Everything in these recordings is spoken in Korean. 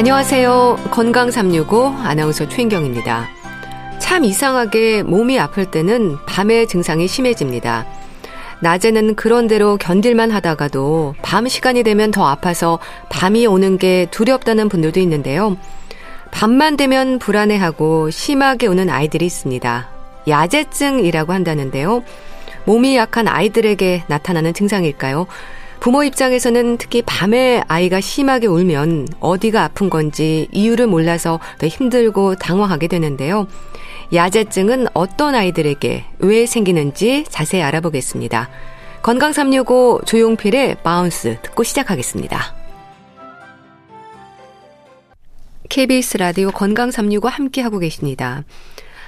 안녕하세요. 건강 365 아나운서 최인경입니다. 참 이상하게 몸이 아플 때는 밤에 증상이 심해집니다. 낮에는 그런대로 견딜만 하다가도 밤 시간이 되면 더 아파서 밤이 오는 게 두렵다는 분들도 있는데요. 밤만 되면 불안해하고 심하게 우는 아이들이 있습니다. 야제증이라고 한다는데요. 몸이 약한 아이들에게 나타나는 증상일까요? 부모 입장에서는 특히 밤에 아이가 심하게 울면 어디가 아픈 건지 이유를 몰라서 더 힘들고 당황하게 되는데요. 야제증은 어떤 아이들에게 왜 생기는지 자세히 알아보겠습니다. 건강 365 조용필의 Bounce 듣고 시작하겠습니다. KBS 라디오 건강 365 함께 하고 계십니다.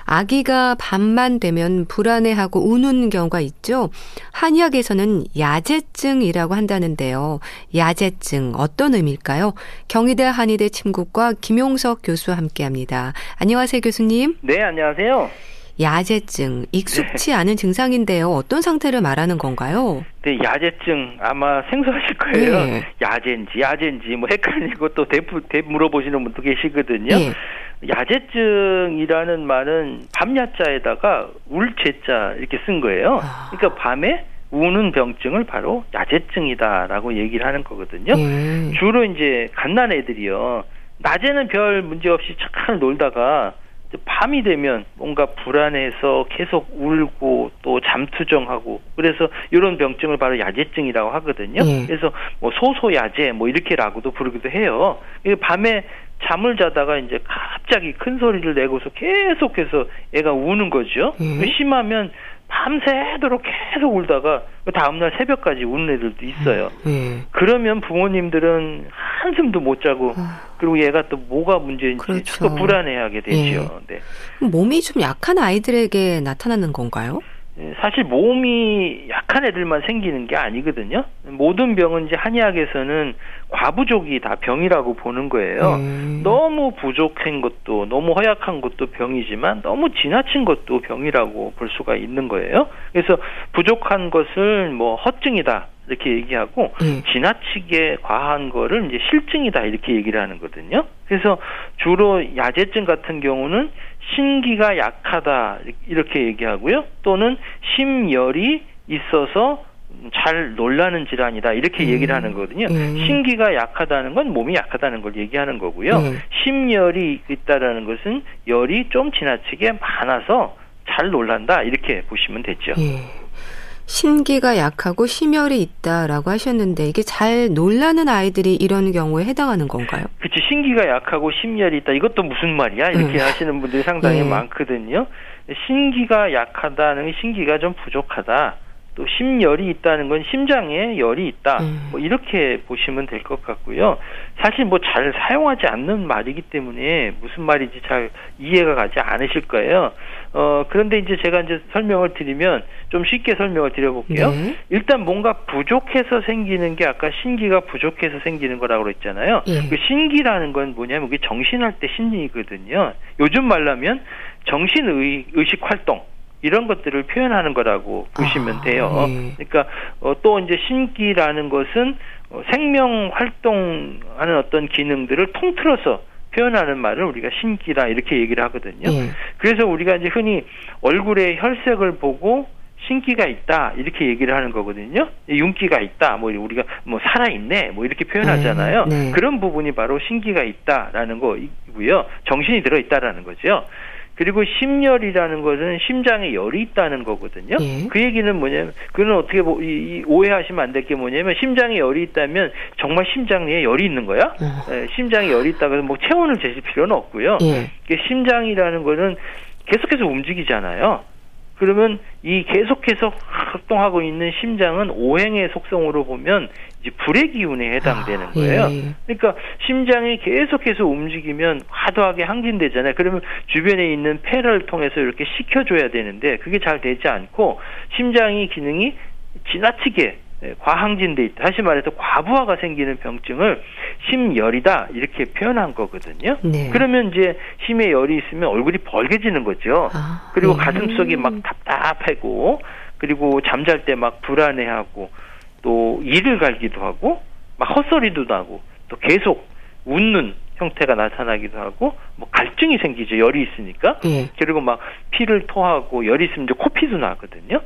아기가 밤만 되면 불안해하고 우는 경우가 있죠. 한의학에서는 야제증이라고 한다는데요. 야제증 어떤 의미일까요? 경희대 한의대 침구과 김용석 교수와 함께합니다. 안녕하세요, 교수님. 네, 안녕하세요. 야제증 익숙치 네. 않은 증상인데요. 어떤 상태를 말하는 건가요? 네, 야제증 아마 생소하실 거예요. 네. 야제인지 야제인지 뭐 헷갈리고 또 대부 대 물어보시는 분도 계시거든요. 네. 야제증이라는 말은 밤야자에다가 울제자 이렇게 쓴 거예요. 아. 그러니까 밤에 우는 병증을 바로 야제증이다라고 얘기를 하는 거거든요. 네. 주로 이제 갓난 애들이요. 낮에는 별 문제 없이 잘 놀다가 밤이 되면 뭔가 불안해서 계속 울고 또 잠투정하고 그래서 이런 병증을 바로 야제증이라고 하거든요. 네. 그래서 뭐 소소야제 뭐 이렇게라고도 부르기도 해요. 밤에 잠을 자다가 이제 갑자기 큰 소리를 내고서 계속해서 애가 우는 거죠. 네. 심하면 밤새도록 계속 울다가 그 다음날 새벽까지 우는 애들도 있어요. 네. 그러면 부모님들은 한숨도 못 자고 아. 그리고 얘가 또 뭐가 문제인지 그렇죠. 자꾸 불안해하게 되죠. 네. 네. 몸이 좀 약한 아이들에게 나타나는 건가요? 예, 사실 몸이 약한 애들만 생기는 게 아니거든요. 모든 병은 이제 한의학에서는 과부족이 다 병이라고 보는 거예요. 음. 너무 부족한 것도 너무 허약한 것도 병이지만 너무 지나친 것도 병이라고 볼 수가 있는 거예요. 그래서 부족한 것을 뭐 허증이다 이렇게 얘기하고 음. 지나치게 과한 거를 이제 실증이다 이렇게 얘기를 하는 거거든요. 그래서 주로 야제증 같은 경우는 신기가 약하다 이렇게 얘기하고요. 또는 심열이 있어서 잘 놀라는 질환이다 이렇게 음. 얘기를 하는 거거든요. 음. 신기가 약하다는 건 몸이 약하다는 걸 얘기하는 거고요. 음. 심열이 있다라는 것은 열이 좀 지나치게 많아서 잘 놀란다 이렇게 보시면 되죠. 예. 신기가 약하고 심혈이 있다라고 하셨는데 이게 잘 놀라는 아이들이 이런 경우에 해당하는 건가요? 그렇죠. 신기가 약하고 심혈이 있다. 이것도 무슨 말이야? 이렇게 음. 하시는 분들이 상당히 네. 많거든요. 신기가 약하다는 신기가 좀 부족하다. 또 심열이 있다는 건 심장에 열이 있다. 음. 뭐 이렇게 보시면 될 것 같고요. 사실 뭐 잘 사용하지 않는 말이기 때문에 무슨 말인지 잘 이해가 가지 않으실 거예요. 어 그런데 이제 제가 이제 설명을 드리면 좀 쉽게 설명을 드려볼게요. 네. 일단 뭔가 부족해서 생기는 게 아까 신기가 부족해서 생기는 거라고 그랬잖아요. 네. 그 신기라는 건 뭐냐면 그게 정신할 때 신이거든요. 요즘 말하면 정신의 의식 활동 이런 것들을 표현하는 거라고 보시면 아, 돼요. 네. 그러니까 어, 또 이제 신기라는 것은 어, 생명 활동하는 어떤 기능들을 통틀어서 표현하는 말을 우리가 신기라 이렇게 얘기를 하거든요. 네. 그래서 우리가 이제 흔히 얼굴의 혈색을 보고 신기가 있다 이렇게 얘기를 하는 거거든요. 윤기가 있다, 뭐 우리가 뭐 살아 있네, 뭐 이렇게 표현하잖아요. 네, 네. 그런 부분이 바로 신기가 있다라는 거이고요. 정신이 들어 있다라는 거죠. 그리고 심열이라는 것은 심장에 열이 있다는 거거든요. 예. 그 얘기는 뭐냐면 그는 어떻게 보, 이, 오해하시면 안 될 게 뭐냐면 심장에 열이 있다면 정말 심장에 열이 있는 거야? 어. 예, 심장에 열이 있다고 해서 뭐 체온을 재실 필요는 없고요. 예. 심장이라는 거는 계속해서 움직이잖아요. 그러면 이 계속해서 활동하고 있는 심장은 오행의 속성으로 보면 이제 불의 기운에 해당되는 아, 거예요. 예. 그러니까 심장이 계속해서 움직이면 과도하게 항진되잖아요. 그러면 주변에 있는 폐를 통해서 이렇게 식혀줘야 되는데 그게 잘 되지 않고 심장이 기능이 지나치게 네, 과항진돼 있다. 다시 말해서 과부하가 생기는 병증을 심열이다 이렇게 표현한 거거든요. 네. 그러면 이제 심에 열이 있으면 얼굴이 벌개지는 거죠. 아, 그리고 네. 가슴속이 막 답답하고 그리고 잠잘 때 막 불안해하고 또 이를 갈기도 하고 막 헛소리도 나고 또 계속 웃는 형태가 나타나기도 하고 뭐 갈증이 생기죠 열이 있으니까 예. 그리고 막 피를 토하고 열이 있으면 이제 코피도 나거든요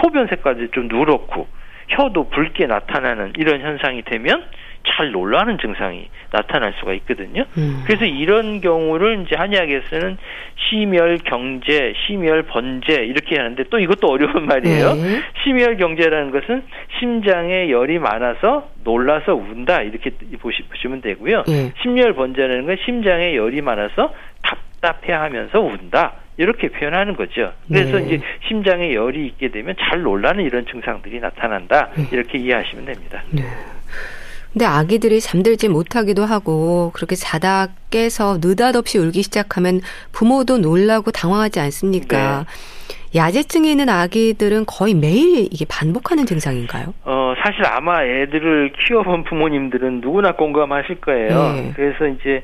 소변 색깔이 좀 누렇고 혀도 붉게 나타나는 이런 현상이 되면 잘 놀라는 증상이 나타날 수가 있거든요. 음. 그래서 이런 경우를 이제 한의학에서는 심열 경제, 심열 번제 이렇게 하는데 또 이것도 어려운 말이에요. 네. 심열 경제라는 것은 심장에 열이 많아서 놀라서 운다 이렇게 보시면 되고요. 네. 심열 번제라는 건 심장에 열이 많아서 답답해하면서 운다. 이렇게 표현하는 거죠. 그래서 네. 이제 심장에 열이 있게 되면 잘 놀라는 이런 증상들이 나타난다. 네. 이렇게 이해하시면 됩니다. 네. 근데 아기들이 잠들지 못하기도 하고 그렇게 자다 깨서 느닷없이 울기 시작하면 부모도 놀라고 당황하지 않습니까? 네. 야제증이 있는 아기들은 거의 매일 이게 반복하는 증상인가요? 어, 사실 아마 애들을 키워본 부모님들은 누구나 공감하실 거예요. 네. 그래서 이제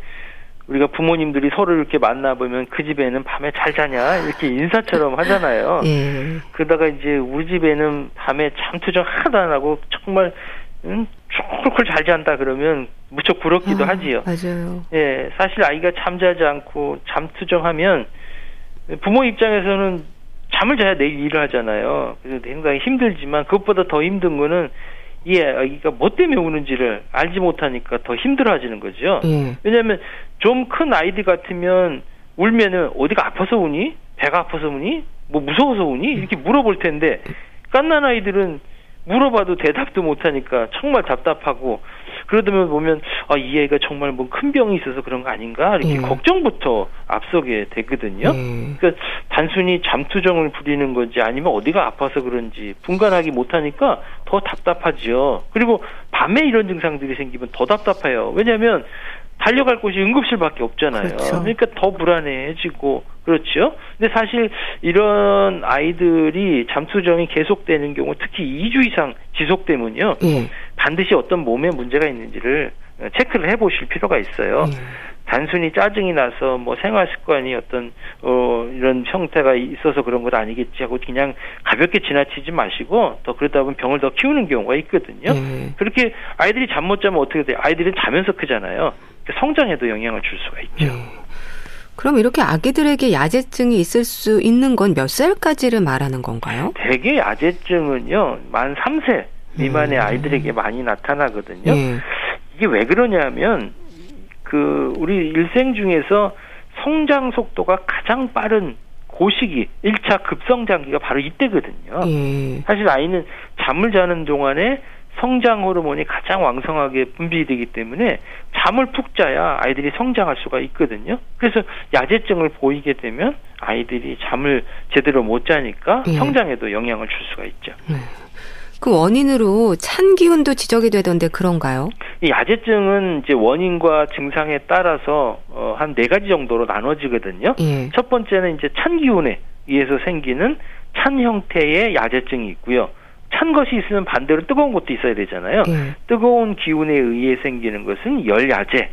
우리가 부모님들이 서로 이렇게 만나보면 그 집에는 밤에 잘 자냐 이렇게 인사처럼 하잖아요. 예. 그러다가 이제 우리 집에는 밤에 잠투정 하나도 안 하고 정말 응? 콜콜 잘 잔다 그러면 무척 부럽기도 아, 하지요. 맞아요. 예, 사실 아이가 잠자지 않고 잠투정하면 부모 입장에서는 잠을 자야 내일 일을 하잖아요. 그래서 굉장히 힘들지만 그것보다 더 힘든 거는 이 아이가 뭐 때문에 우는지를 알지 못하니까 더 힘들어하지는 거죠. 예. 왜냐하면 좀 큰 아이들 같으면 울면은 어디가 아파서 우니? 배가 아파서 우니? 뭐 무서워서 우니? 이렇게 물어볼 텐데 깐난 아이들은 물어봐도 대답도 못하니까 정말 답답하고 그러다 보면 아, 이 애가 정말 뭐 큰 병이 있어서 그런 거 아닌가 이렇게 음. 걱정부터 앞서게 되거든요. 음. 그러니까 단순히 잠투정을 부리는 건지 아니면 어디가 아파서 그런지 분간하기 못하니까 더 답답하죠. 그리고 밤에 이런 증상들이 생기면 더 답답해요. 왜냐하면 달려갈 곳이 응급실밖에 없잖아요. 그렇죠. 그러니까 더 불안해지고 그렇죠. 근데 사실 이런 아이들이 잠수정이 계속되는 경우 특히 2주 이상 지속되면요. 예. 반드시 어떤 몸에 문제가 있는지를 체크를 해 보실 필요가 있어요. 예. 단순히 짜증이 나서 뭐 생활 습관이 어떤 어 이런 형태가 있어서 그런 것 아니겠지 하고 그냥 가볍게 지나치지 마시고 더 그러다 보면 병을 더 키우는 경우가 있거든요. 예. 그렇게 아이들이 잠 못 자면 어떻게 돼요? 아이들은 자면서 크잖아요. 성장에도 영향을 줄 수가 있죠. 네. 그럼 이렇게 아기들에게 야제증이 있을 수 있는 건 몇 살까지를 말하는 건가요? 대개 야제증은요, 만 3세 미만의 음. 아이들에게 많이 나타나거든요. 네. 이게 왜 그러냐면, 그, 우리 일생 중에서 성장 속도가 가장 빠른 고시기, 1차 급성장기가 바로 이때거든요. 네. 사실 아이는 잠을 자는 동안에 성장 호르몬이 가장 왕성하게 분비되기 때문에 잠을 푹 자야 아이들이 성장할 수가 있거든요. 그래서 야제증을 보이게 되면 아이들이 잠을 제대로 못 자니까 네. 성장에도 영향을 줄 수가 있죠. 네. 그 원인으로 찬 기운도 지적이 되던데 그런가요? 이 야제증은 이제 원인과 증상에 따라서 어, 한 네 가지 정도로 나눠지거든요. 예. 첫 번째는 이제 찬 기운에 의해서 생기는 찬 형태의 야제증이 있고요. 찬 것이 있으면 반대로 뜨거운 것도 있어야 되잖아요. 네. 뜨거운 기운에 의해 생기는 것은 열야제.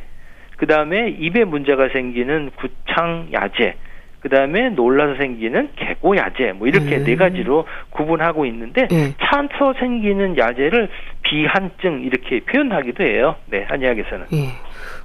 그 다음에 입에 문제가 생기는 구창야제. 그 다음에 놀라서 생기는 개고야제. 뭐 이렇게 음. 네 가지로 구분하고 있는데 네. 찬서 생기는 야제를 비한증 이렇게 표현하기도 해요. 네, 한의학에서는. 네.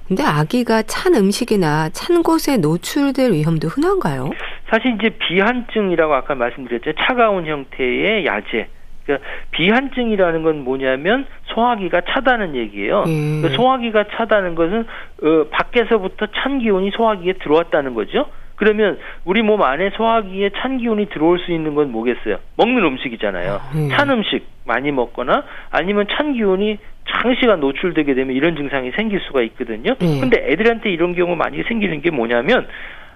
근데 아기가 찬 음식이나 찬 곳에 노출될 위험도 흔한가요? 사실 이제 비한증이라고 아까 말씀드렸죠. 차가운 형태의 야제. 그러니까 비한증이라는 건 뭐냐면 소화기가 차다는 얘기예요. 음. 그 소화기가 차다는 것은 어, 밖에서부터 찬 기운이 소화기에 들어왔다는 거죠. 그러면 우리 몸 안에 소화기에 찬 기운이 들어올 수 있는 건 뭐겠어요? 먹는 음식이잖아요. 음. 찬 음식 많이 먹거나 아니면 찬 기운이 장시간 노출되게 되면 이런 증상이 생길 수가 있거든요. 음. 근데 애들한테 이런 경우 많이 생기는 게 뭐냐면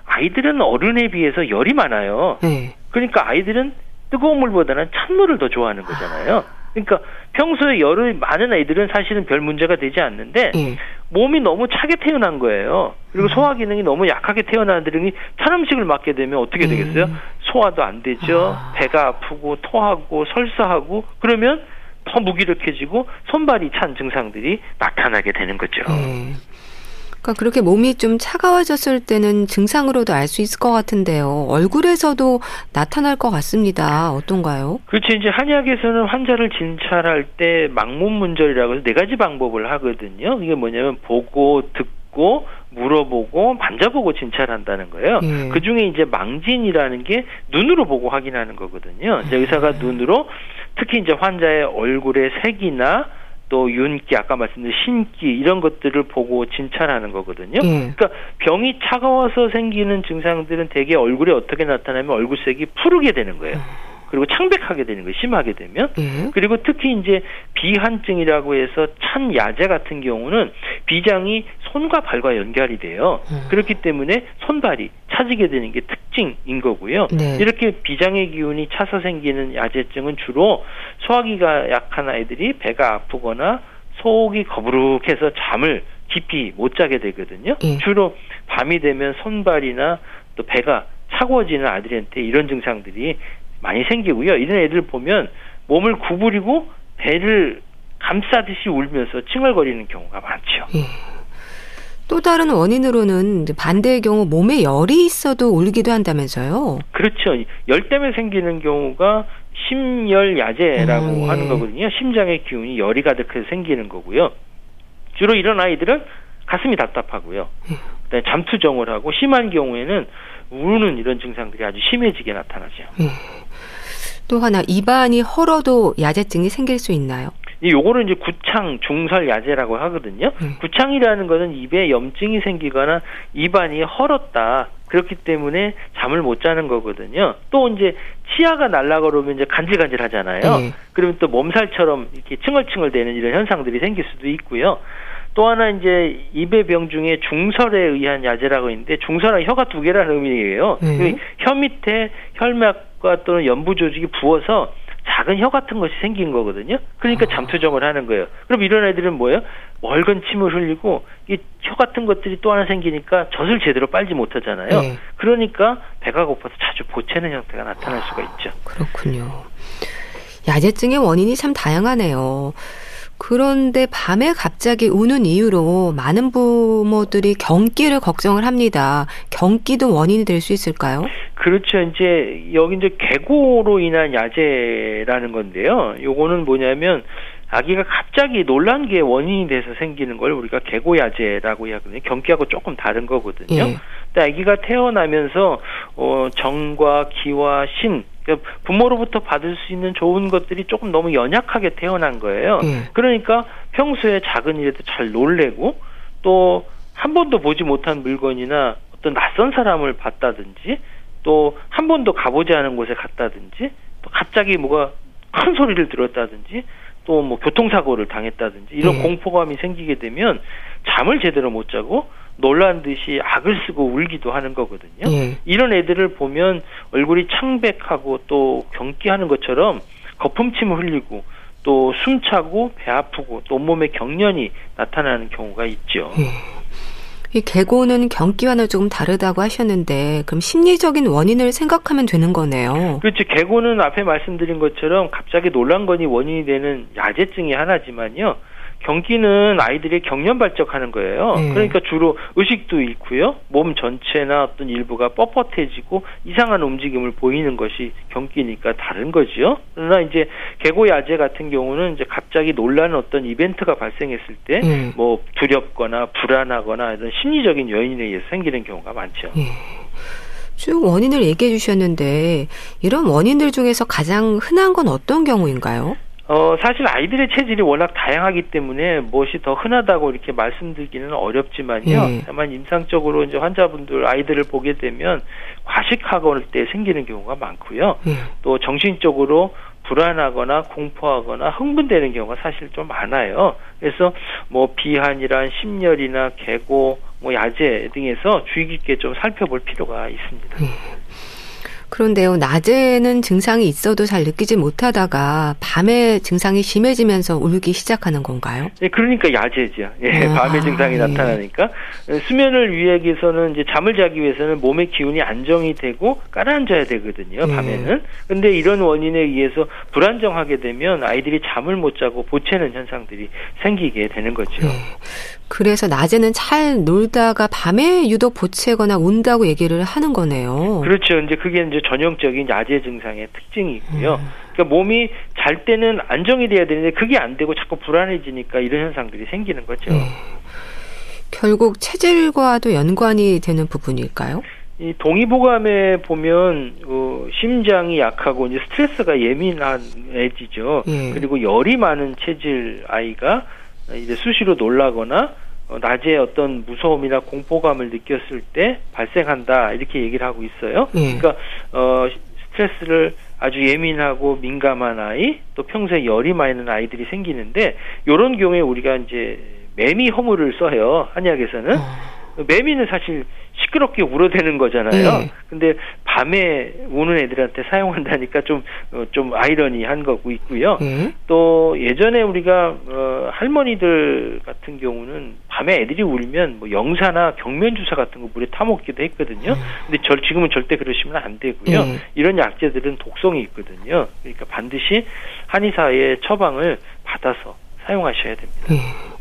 아이들은 어른에 비해서 열이 많아요. 음. 그러니까 아이들은 뜨거운 물보다는 찬물을 더 좋아하는 거잖아요. 그러니까 평소에 열이 많은 아이들은 사실은 별 문제가 되지 않는데 예. 몸이 너무 차게 태어난 거예요. 그리고 음. 소화 기능이 너무 약하게 태어난 아들이 찬 음식을 맞게 되면 어떻게 음. 되겠어요? 소화도 안 되죠. 아. 배가 아프고 토하고 설사하고 그러면 더 무기력해지고 손발이 찬 증상들이 나타나게 되는 거죠. 예. 그러니까 그렇게 몸이 좀 차가워졌을 때는 증상으로도 알 수 있을 것 같은데요. 얼굴에서도 나타날 것 같습니다. 어떤가요? 그렇죠. 이제 한의학에서는 환자를 진찰할 때 망문 문절이라고 해서 네 가지 방법을 하거든요. 이게 뭐냐면 보고 듣고 물어보고 만져보고 진찰한다는 거예요. 예. 그 중에 이제 망진이라는 게 눈으로 보고 확인하는 거거든요. 이제 의사가 음. 눈으로 특히 이제 환자의 얼굴의 색이나 또 윤기 아까 말씀드린 신기 이런 것들을 보고 진찰하는 거거든요. 예. 그러니까 병이 차가워서 생기는 증상들은 대개 얼굴에 어떻게 나타나면 얼굴색이 푸르게 되는 거예요. 음. 그리고 창백하게 되는 거예요. 심하게 되면. 예. 그리고 특히 이제 비한증이라고 해서 찬 야제 같은 경우는 비장이 손과 발과 연결이 돼요. 음. 그렇기 때문에 손발이 차지게 되는 게 특징인 거고요. 네. 이렇게 비장의 기운이 차서 생기는 야제증은 주로 소화기가 약한 아이들이 배가 아프거나 속이 거부룩해서 잠을 깊이 못 자게 되거든요. 예. 주로 밤이 되면 손발이나 또 배가 차가워지는 아들한테 이런 증상들이 많이 생기고요. 이런 애들 보면 몸을 구부리고 배를 감싸듯이 울면서 칭얼거리는 경우가 많죠. 예. 또 다른 원인으로는 반대의 경우 몸에 열이 있어도 울기도 한다면서요? 그렇죠. 열 때문에 생기는 경우가 심열야제라고 음, 예. 하는 거거든요. 심장의 기운이 열이 가득해서 생기는 거고요. 주로 이런 아이들은 가슴이 답답하고요. 예. 잠투정을 하고 심한 경우에는 우는 이런 증상들이 아주 심해지게 나타나죠. 예. 또 하나 입안이 헐어도 야제증이 생길 수 있나요? 이 요거는 이제 구창 중설 야제라고 하거든요. 음. 구창이라는 것은 입에 염증이 생기거나 입안이 헐었다. 그렇기 때문에 잠을 못 자는 거거든요. 또 이제 치아가 날라가려면 이제 간질간질 하잖아요. 네. 그러면 또 몸살처럼 이렇게 층얼층얼대는 이런 현상들이 생길 수도 있고요. 또 하나 이제 입의 병 중에 중설에 의한 야제라고 있는데 중설은 혀가 두 개라는 의미예요. 네. 혀 밑에 혈맥과 또는 연부 조직이 부어서 작은 혀 같은 것이 생긴 거거든요. 그러니까 아. 잠투정을 하는 거예요. 그럼 이런 애들은 뭐예요? 멀건 침을 흘리고 이 혀 같은 것들이 또 하나 생기니까 젖을 제대로 빨지 못하잖아요. 네. 그러니까 배가 고파서 자주 보채는 형태가 나타날 수가 있죠. 그렇군요. 야제증의 원인이 참 다양하네요. 그런데 밤에 갑자기 우는 이유로 많은 부모들이 경기를 걱정을 합니다. 경기도 원인이 될 수 있을까요? 그렇죠. 이제 여기 이제 계고로 인한 야제라는 건데요. 요거는 뭐냐면 아기가 갑자기 놀란 게 원인이 돼서 생기는 걸 우리가 계고야제라고 하거든요. 경기하고 조금 다른 거거든요. 예. 근데 아기가 태어나면서 어 정과 기와 신 그러니까 부모로부터 받을 수 있는 좋은 것들이 조금 너무 연약하게 태어난 거예요. 예. 그러니까 평소에 작은 일에도 잘 놀래고 또 한 번도 보지 못한 물건이나 어떤 낯선 사람을 봤다든지 또 한 번도 가보지 않은 곳에 갔다든지 또 갑자기 뭐가 큰 소리를 들었다든지 또 뭐 교통사고를 당했다든지 이런 예. 공포감이 생기게 되면 잠을 제대로 못 자고 놀란 듯이 악을 쓰고 울기도 하는 거거든요. 예. 이런 애들을 보면 얼굴이 창백하고 또 경기하는 것처럼 거품침을 흘리고 또 숨차고 배 아프고 또 온몸에 경련이 나타나는 경우가 있죠. 예. 이 개고는 경기와는 조금 다르다고 하셨는데 그럼 심리적인 원인을 생각하면 되는 거네요. 그렇죠. 개고는 앞에 말씀드린 것처럼 갑자기 놀란 거니 원인이 되는 야제증이 하나지만요. 경기는 아이들이 경련 발적하는 거예요. 네. 그러니까 주로 의식도 잃고요. 몸 전체나 어떤 일부가 뻣뻣해지고 이상한 움직임을 보이는 것이 경기니까 다른 거지요. 그러나 이제 개고야제 같은 경우는 이제 갑자기 놀라는 어떤 이벤트가 발생했을 때뭐 네. 두렵거나 불안하거나 이런 심리적인 요인에 의해서 생기는 경우가 많죠. 네. 쭉 원인을 얘기해 주셨는데 이런 원인들 중에서 가장 흔한 건 어떤 경우인가요? 어, 사실 아이들의 체질이 워낙 다양하기 때문에 무엇이 더 흔하다고 이렇게 말씀드리기는 어렵지만요. 예. 다만 임상적으로 이제 환자분들 아이들을 보게 되면 과식하거나 때 생기는 경우가 많고요. 예. 또 정신적으로 불안하거나 공포하거나 흥분되는 경우가 사실 좀 많아요. 그래서 뭐 비한이란 심열이나 계고 뭐 야제 등에서 주의 깊게 좀 살펴볼 필요가 있습니다. 예. 그런데요, 낮에는 증상이 있어도 잘 느끼지 못하다가 밤에 증상이 심해지면서 울기 시작하는 건가요? 예, 그러니까 야제죠. 예, 아, 밤에 증상이 예. 나타나니까 수면을 위해서는 이제 잠을 자기 위해서는 몸의 기운이 안정이 되고 깔아앉아야 되거든요. 예. 밤에는. 근데 이런 원인에 의해서 불안정하게 되면 아이들이 잠을 못 자고 보채는 현상들이 생기게 되는 거죠. 예. 그래서 낮에는 잘 놀다가 밤에 유독 보채거나 운다고 얘기를 하는 거네요. 그렇죠. 이제 그게 이제 전형적인 야제 증상의 특징이고요. 음. 그러니까 몸이 잘 때는 안정이 돼야 되는데 그게 안 되고 자꾸 불안해지니까 이런 현상들이 생기는 거죠. 네. 결국 체질과도 연관이 되는 부분일까요? 이 동의보감에 보면 어, 심장이 약하고 이제 스트레스가 예민해지죠. 예. 그리고 열이 많은 체질 아이가 이제 수시로 놀라거나 어, 낮에 어떤 무서움이나 공포감을 느꼈을 때 발생한다 이렇게 얘기를 하고 있어요. 예. 그러니까 어, 스트레스를 아주 예민하고 민감한 아이 또 평소에 열이 나는 아이들이 생기는데 이런 경우에 우리가 이제 매미 허물을 써요 한약에서는. 어. 매미는 사실 시끄럽게 울어대는 거잖아요. 네. 근데 밤에 우는 애들한테 사용한다니까 좀, 어, 좀 아이러니한 거고 있고요. 네. 또 예전에 우리가, 어, 할머니들 같은 경우는 밤에 애들이 울면 뭐 영사나 경면주사 같은 거 물에 타먹기도 했거든요. 음. 근데 절, 지금은 절대 그러시면 안 되고요. 네. 이런 약재들은 독성이 있거든요. 그러니까 반드시 한의사의 처방을 받아서 사용하셔야 됩니다.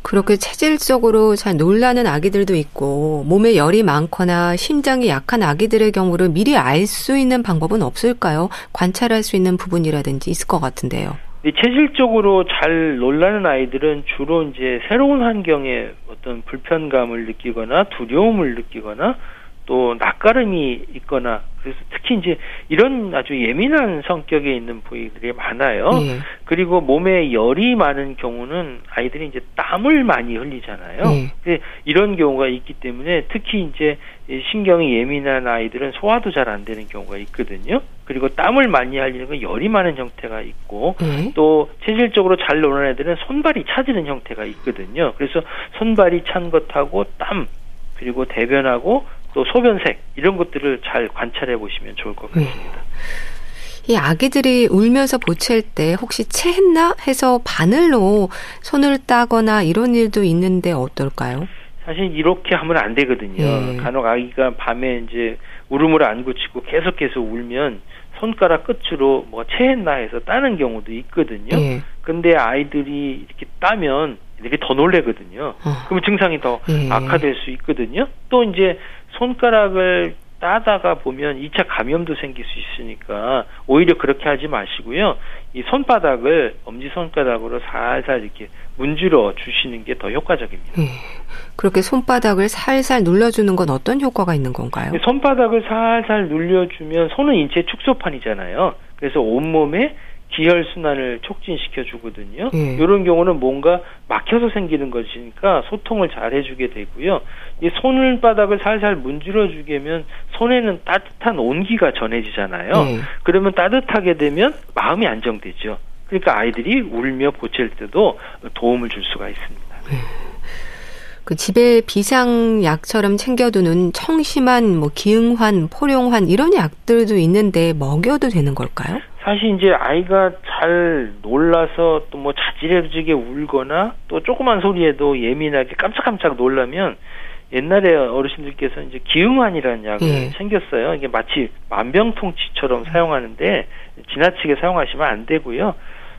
네. 그렇게 체질적으로 잘 놀라는 아기들도 있고 몸에 열이 많거나 심장이 약한 아기들의 경우를 미리 알 수 있는 방법은 없을까요? 관찰할 수 있는 부분이라든지 있을 것 같은데요. 체질적으로 잘 놀라는 아이들은 주로 이제 새로운 환경에 어떤 불편감을 느끼거나 두려움을 느끼거나 또 낯가름이 있거나 그래서 특히 이제 이런 아주 예민한 성격에 있는 부위들이 많아요. 예. 그리고 몸에 열이 많은 경우는 아이들이 이제 땀을 많이 흘리잖아요. 예. 이런 경우가 있기 때문에 특히 이제 신경이 예민한 아이들은 소화도 잘 안 되는 경우가 있거든요. 그리고 땀을 많이 흘리는 건 열이 많은 형태가 있고 예. 또 체질적으로 잘 노는 애들은 손발이 차지는 형태가 있거든요. 그래서 손발이 찬 것하고 땀 그리고 대변하고 또 소변색 이런 것들을 잘 관찰해 보시면 좋을 것 네. 같습니다. 네. 이 아기들이 울면서 보챌 때 혹시 체했나 해서 바늘로 손을 따거나 이런 일도 있는데 어떨까요? 사실 이렇게 하면 안 되거든요. 네. 간혹 아기가 밤에 이제 울음을 안 고치고 계속 계속 울면 손가락 끝으로 뭐 체했나 해서 따는 경우도 있거든요. 네. 근데 아이들이 이렇게 따면 이렇게 더 놀래거든요. 어. 그러면 증상이 더 네. 악화될 수 있거든요. 또 이제 손가락을 따다가 보면 2차 감염도 생길 수 있으니까 오히려 그렇게 하지 마시고요. 이 손바닥을 엄지 손가락으로 살살 이렇게 문질러 주시는 게 더 효과적입니다. 네. 그렇게 손바닥을 살살 눌러주는 건 어떤 효과가 있는 건가요? 손바닥을 살살 눌려주면 손은 인체 축소판이잖아요. 그래서 온몸에 기혈 순환을 촉진시켜 주거든요. 예. 이런 경우는 뭔가 막혀서 생기는 것이니까 소통을 잘 해주게 되고요. 이 손바닥을 살살 문질러 주게면 손에는 따뜻한 온기가 전해지잖아요. 예. 그러면 따뜻하게 되면 마음이 안정되죠. 그러니까 아이들이 울며 보챌 때도 도움을 줄 수가 있습니다. 예. 그 집에 비상약처럼 챙겨두는 청심환, 뭐 기응환, 포룡환 이런 약들도 있는데 먹여도 되는 걸까요? 사실 이제 아이가 잘 놀라서 또 뭐 자지러지게 울거나 또 조그만 소리에도 예민하게 깜짝깜짝 놀라면 옛날에 어르신들께서 이제 기응환이라는 약을 예. 챙겼어요. 이게 마치 만병통치처럼 사용하는데 지나치게 사용하시면 안 되고요.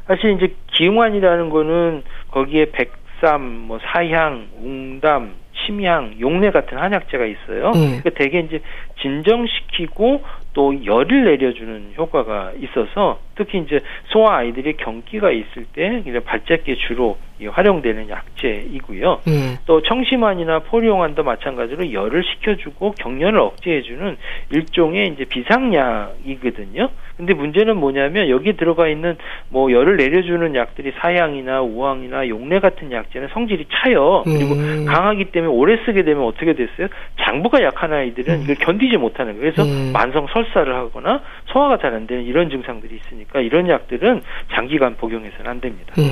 사실 이제 기응환이라는 거는 거기에 백삼, 뭐 사향, 웅담, 침향, 용내 같은 한약재가 있어요. 예. 그러니까 대개 이제 진정시키고 또 열을 내려주는 효과가 있어서 특히 이제 소아 아이들이 경기가 있을 때 발작기에 주로 활용되는 약재이고요. 음. 또 청심환이나 포리용환도 마찬가지로 열을 식혀주고 경련을 억제해주는 일종의 이제 비상약이거든요. 근데 문제는 뭐냐면 여기 들어가 있는 뭐 열을 내려주는 약들이 사양이나 우황이나 용내 같은 약재는 성질이 차요. 그리고 음. 강하기 때문에 오래 쓰게 되면 어떻게 됐어요? 장부가 약한 아이들은 음. 이걸 견디지 못하는 거예요. 그래서 음. 만성 설사를 하거나 소화가 잘 안 되는 이런 증상들이 있으니까 이런 약들은 장기간 복용해서는 안 됩니다. 음.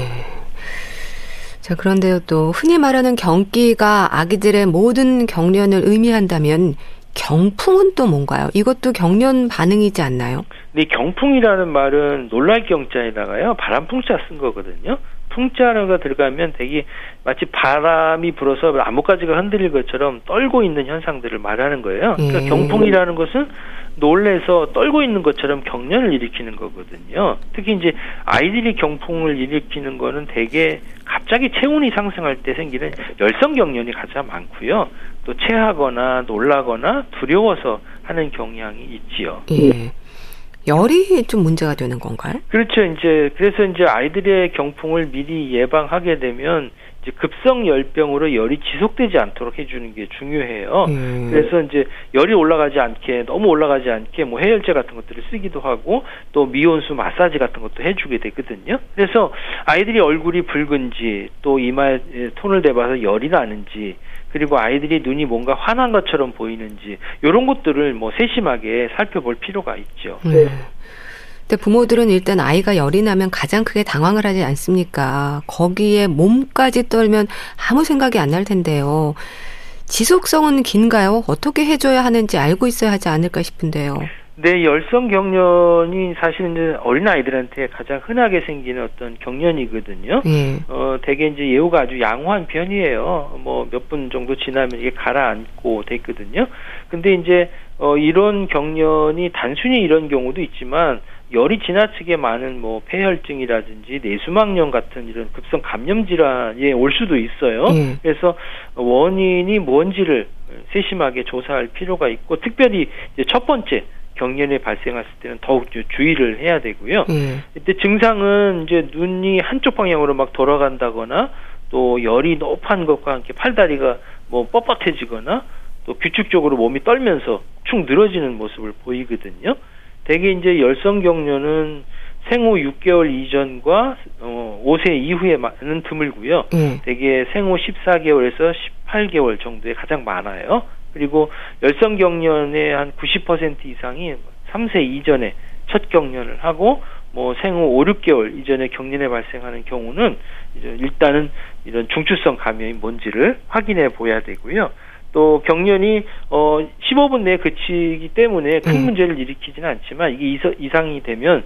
자, 그런데요, 또, 흔히 말하는 경기가 아기들의 모든 경련을 의미한다면, 경풍은 또 뭔가요? 이것도 경련 반응이지 않나요? 네, 경풍이라는 말은 놀랄 경자에다가요, 바람풍자 쓴 거거든요. 풍자가 들어가면 되게 마치 바람이 불어서 나뭇가지가 흔들릴 것처럼 떨고 있는 현상들을 말하는 거예요. 그러니까 음. 경풍이라는 것은 놀래서 떨고 있는 것처럼 경련을 일으키는 거거든요. 특히 이제 아이들이 경풍을 일으키는 거는 대개 갑자기 체온이 상승할 때 생기는 열성 경련이 가장 많고요. 또 체하거나 놀라거나 두려워서 하는 경향이 있지요. 예. 열이 좀 문제가 되는 건가요? 그렇죠. 이제 그래서 이제 아이들의 경풍을 미리 예방하게 되면 이제 급성 열병으로 열이 지속되지 않도록 해주는 게 중요해요. 음. 그래서 이제 열이 올라가지 않게 너무 올라가지 않게 뭐 해열제 같은 것들을 쓰기도 하고 또 미온수 마사지 같은 것도 해주게 되거든요. 그래서 아이들이 얼굴이 붉은지 또 이마에 톤을 대봐서 열이 나는지 그리고 아이들이 눈이 뭔가 환한 것처럼 보이는지 이런 것들을 뭐 세심하게 살펴볼 필요가 있죠. 네. 근데 부모들은 일단 아이가 열이 나면 가장 크게 당황을 하지 않습니까? 거기에 몸까지 떨면 아무 생각이 안 날 텐데요. 지속성은 긴가요? 어떻게 해줘야 하는지 알고 있어야 하지 않을까 싶은데요. 네, 열성 경련이 사실은 이제 어린 아이들한테 가장 흔하게 생기는 어떤 경련이거든요. 예. 어, 대개 이제 예후가 아주 양호한 편이에요. 뭐 몇 분 정도 지나면 이게 가라앉고 됐거든요. 근데 이제 어, 이런 경련이 단순히 이런 경우도 있지만 열이 지나치게 많은 뭐 폐혈증이라든지 뇌수막염 같은 이런 급성 감염 질환에 올 수도 있어요. 음. 그래서 원인이 뭔지를 세심하게 조사할 필요가 있고 특별히 첫 번째 경련이 발생했을 때는 더욱 주의를 해야 되고요. 음. 이때 증상은 이제 눈이 한쪽 방향으로 막 돌아간다거나 또 열이 높은 것과 함께 팔다리가 뭐 뻣뻣해지거나 또 규칙적으로 몸이 떨면서 축 늘어지는 모습을 보이거든요. 대개 이제 열성 경련은 생후 6개월 이전과 어, 5세 이후에는 드물고요. 음. 대개 생후 14개월에서 18개월 정도에 가장 많아요. 그리고 열성 경련의 한 90% 이상이 3세 이전에 첫 경련을 하고 뭐 생후 5, 6개월 이전에 경련에 발생하는 경우는 일단은 이런 중추성 감염이 뭔지를 확인해 보야 되고요. 또 경련이 어 15분 내에 그치기 때문에 큰 음. 문제를 일으키지는 않지만 이게 이상이 되면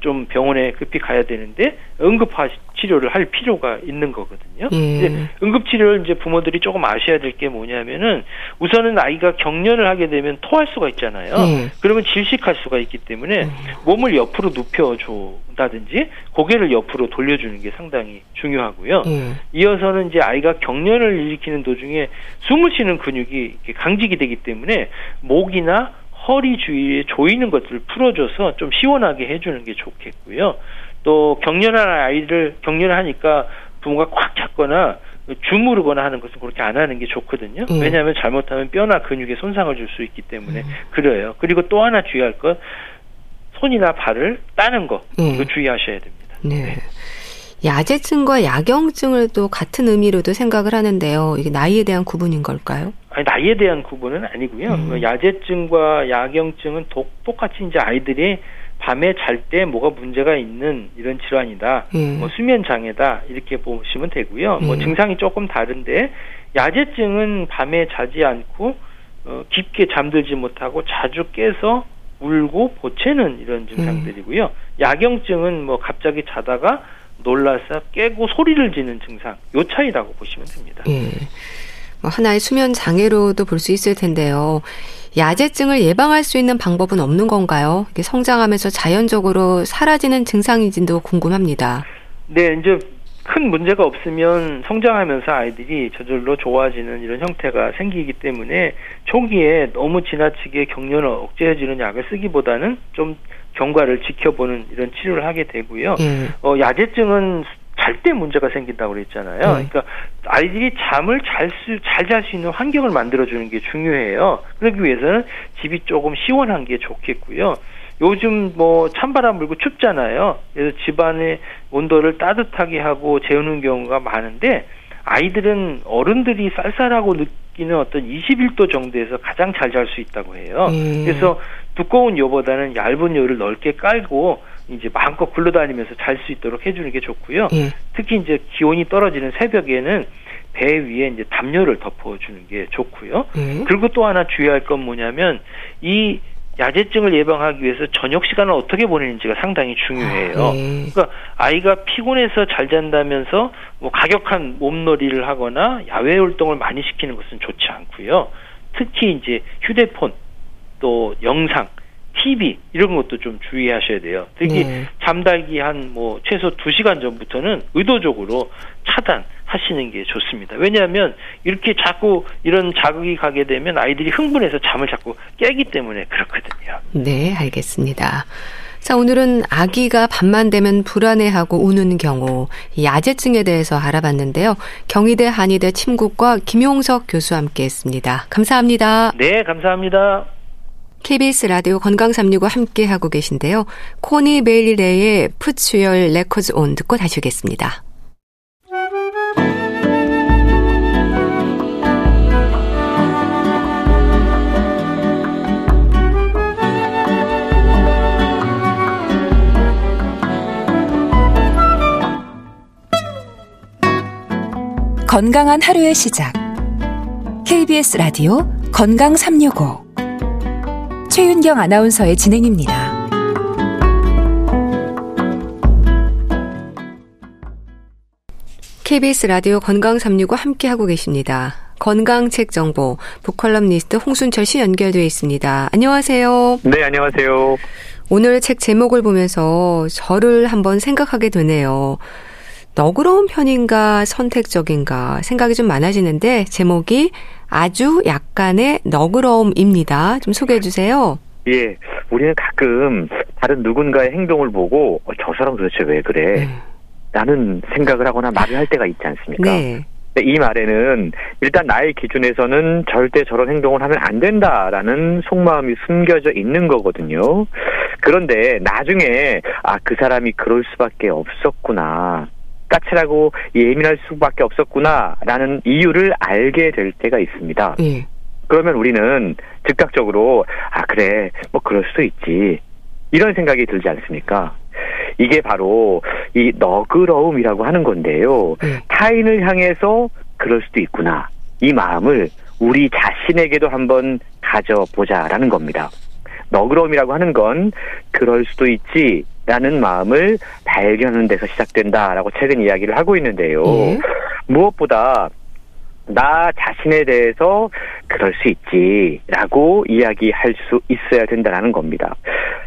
좀 병원에 급히 가야 되는데 응급화 치료를 할 필요가 있는 거거든요. 음. 응급 치료를 이제 부모들이 조금 아셔야 될 게 뭐냐면은 우선은 아이가 경련을 하게 되면 토할 수가 있잖아요. 음. 그러면 질식할 수가 있기 때문에 음. 몸을 옆으로 눕혀 준다든지 고개를 옆으로 돌려주는 게 상당히 중요하고요. 음. 이어서는 이제 아이가 경련을 일으키는 도중에 숨을 쉬는 근육이 강직이 되기 때문에 목이나 허리 주위에 조이는 것들을 풀어줘서 좀 시원하게 해주는 게 좋겠고요. 또 격렬한 아이를 격렬하니까 부모가 꽉 잡거나 주무르거나 하는 것은 그렇게 안 하는 게 좋거든요. 음. 왜냐하면 잘못하면 뼈나 근육에 손상을 줄 수 있기 때문에 음. 그래요. 그리고 또 하나 주의할 것 손이나 발을 따는 거 음. 이거 주의하셔야 됩니다. 네. 네. 야제증과 야경증을 또 같은 의미로도 생각을 하는데요. 이게 나이에 대한 구분인 걸까요? 아니, 나이에 대한 구분은 아니고요. 음. 뭐 야제증과 야경증은 독, 똑같이 이제 아이들이 밤에 잘 때 뭐가 문제가 있는 이런 질환이다. 음. 뭐 수면 장애다. 이렇게 보시면 되고요. 뭐 음. 뭐 증상이 조금 다른데 야제증은 밤에 자지 않고 어, 깊게 잠들지 못하고 자주 깨서 울고 보채는 이런 증상들이고요. 음. 야경증은 뭐 갑자기 자다가 놀라서 깨고 소리를 지는 증상, 요 차이라고 보시면 됩니다. 예. 뭐 하나의 수면 장애로도 볼 수 있을 텐데요. 야제증을 예방할 수 있는 방법은 없는 건가요? 이게 성장하면서 자연적으로 사라지는 증상인지도 궁금합니다. 네, 이제 큰 문제가 없으면 성장하면서 아이들이 저절로 좋아지는 이런 형태가 생기기 때문에 초기에 너무 지나치게 경련을 억제해주는 약을 쓰기보다는 좀 경과를 지켜보는 이런 치료를 하게 되고요. 음. 어, 야제증은 잘 때 문제가 생긴다고 그랬잖아요. 음. 그러니까 아이들이 잠을 잘 수, 잘 잘 수 있는 환경을 만들어 주는 게 중요해요. 그러기 위해서는 집이 조금 시원한 게 좋겠고요. 요즘 뭐 찬바람 불고 춥잖아요. 그래서 집안의 온도를 따뜻하게 하고 재우는 경우가 많은데 아이들은 어른들이 쌀쌀하고 느끼는 어떤 21도 정도에서 가장 잘 잘 수 있다고 해요. 음. 그래서 두꺼운 요보다는 얇은 요를 넓게 깔고 이제 마음껏 굴러다니면서 잘 수 있도록 해주는 게 좋고요. 음. 특히 이제 기온이 떨어지는 새벽에는 배 위에 이제 담요를 덮어주는 게 좋고요. 음. 그리고 또 하나 주의할 건 뭐냐면 이 야제증을 예방하기 위해서 저녁 시간을 어떻게 보내는지가 상당히 중요해요. 아, 네. 그러니까 아이가 피곤해서 잘 잔다면서 뭐 가격한 몸놀이를 하거나 야외 활동을 많이 시키는 것은 좋지 않고요. 특히 이제 휴대폰 또 영상 TV 이런 것도 좀 주의하셔야 돼요. 특히 네. 잠달기 한 뭐 최소 2시간 전부터는 의도적으로 차단하시는 게 좋습니다. 왜냐하면 이렇게 자꾸 이런 자극이 가게 되면 아이들이 흥분해서 잠을 자꾸 깨기 때문에 그렇거든요. 네, 알겠습니다. 자, 오늘은 아기가 밤만 되면 불안해하고 우는 경우, 야제증에 대해서 알아봤는데요. 경희대 한의대 침구과 김용석 교수와 함께 했습니다. 감사합니다. 네, 감사합니다. KBS 라디오 건강365 함께 하고 계신데요. 코니 베일리레의 푸츠열 레코즈 온 듣고 다시 오겠습니다. 건강한 하루의 시작. KBS 라디오 건강 365. 최윤경 아나운서의 진행입니다. KBS 라디오 건강 365 함께 하고 계십니다. 건강책 정보 북컬럼니스트 홍순철 씨 연결되어 있습니다. 안녕하세요. 네, 안녕하세요. 오늘 책 제목을 보면서 저를 한번 생각하게 되네요. 너그러운 편인가 선택적인가 생각이 좀 많아지는데 제목이 아주 약간의 너그러움입니다. 좀 소개해 주세요. 예, 우리는 가끔 다른 누군가의 행동을 보고 어, 저 사람 도대체 왜 그래? 네. 라는 생각을 하거나 말을 할 때가 있지 않습니까? 네. 이 말에는 일단 나의 기준에서는 절대 저런 행동을 하면 안 된다라는 속마음이 숨겨져 있는 거거든요. 그런데 나중에 아, 그 사람이 그럴 수밖에 없었구나. 까칠하고 예민할 수밖에 없었구나라는 이유를 알게 될 때가 있습니다. 예. 그러면 우리는 즉각적으로 아 그래 뭐 그럴 수도 있지 이런 생각이 들지 않습니까? 이게 바로 이 너그러움이라고 하는 건데요. 예. 타인을 향해서 그럴 수도 있구나 이 마음을 우리 자신에게도 한번 가져보자라는 겁니다. 너그러움이라고 하는 건 그럴 수도 있지 라는 마음을 발견하는 데서 시작된다라고 최근 이야기를 하고 있는데요. 예. 무엇보다 나 자신에 대해서 그럴 수 있지라고 이야기할 수 있어야 된다는 겁니다.